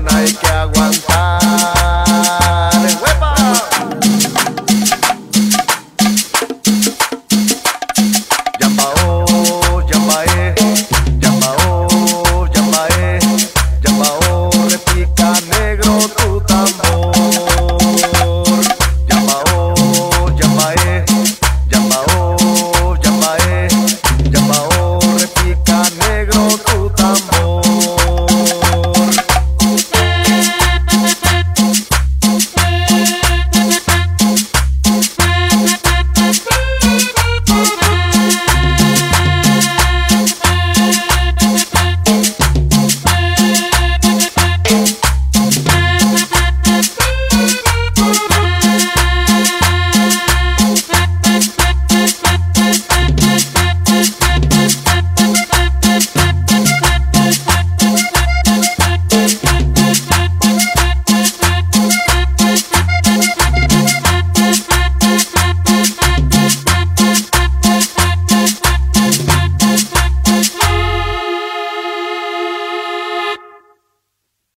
Nike.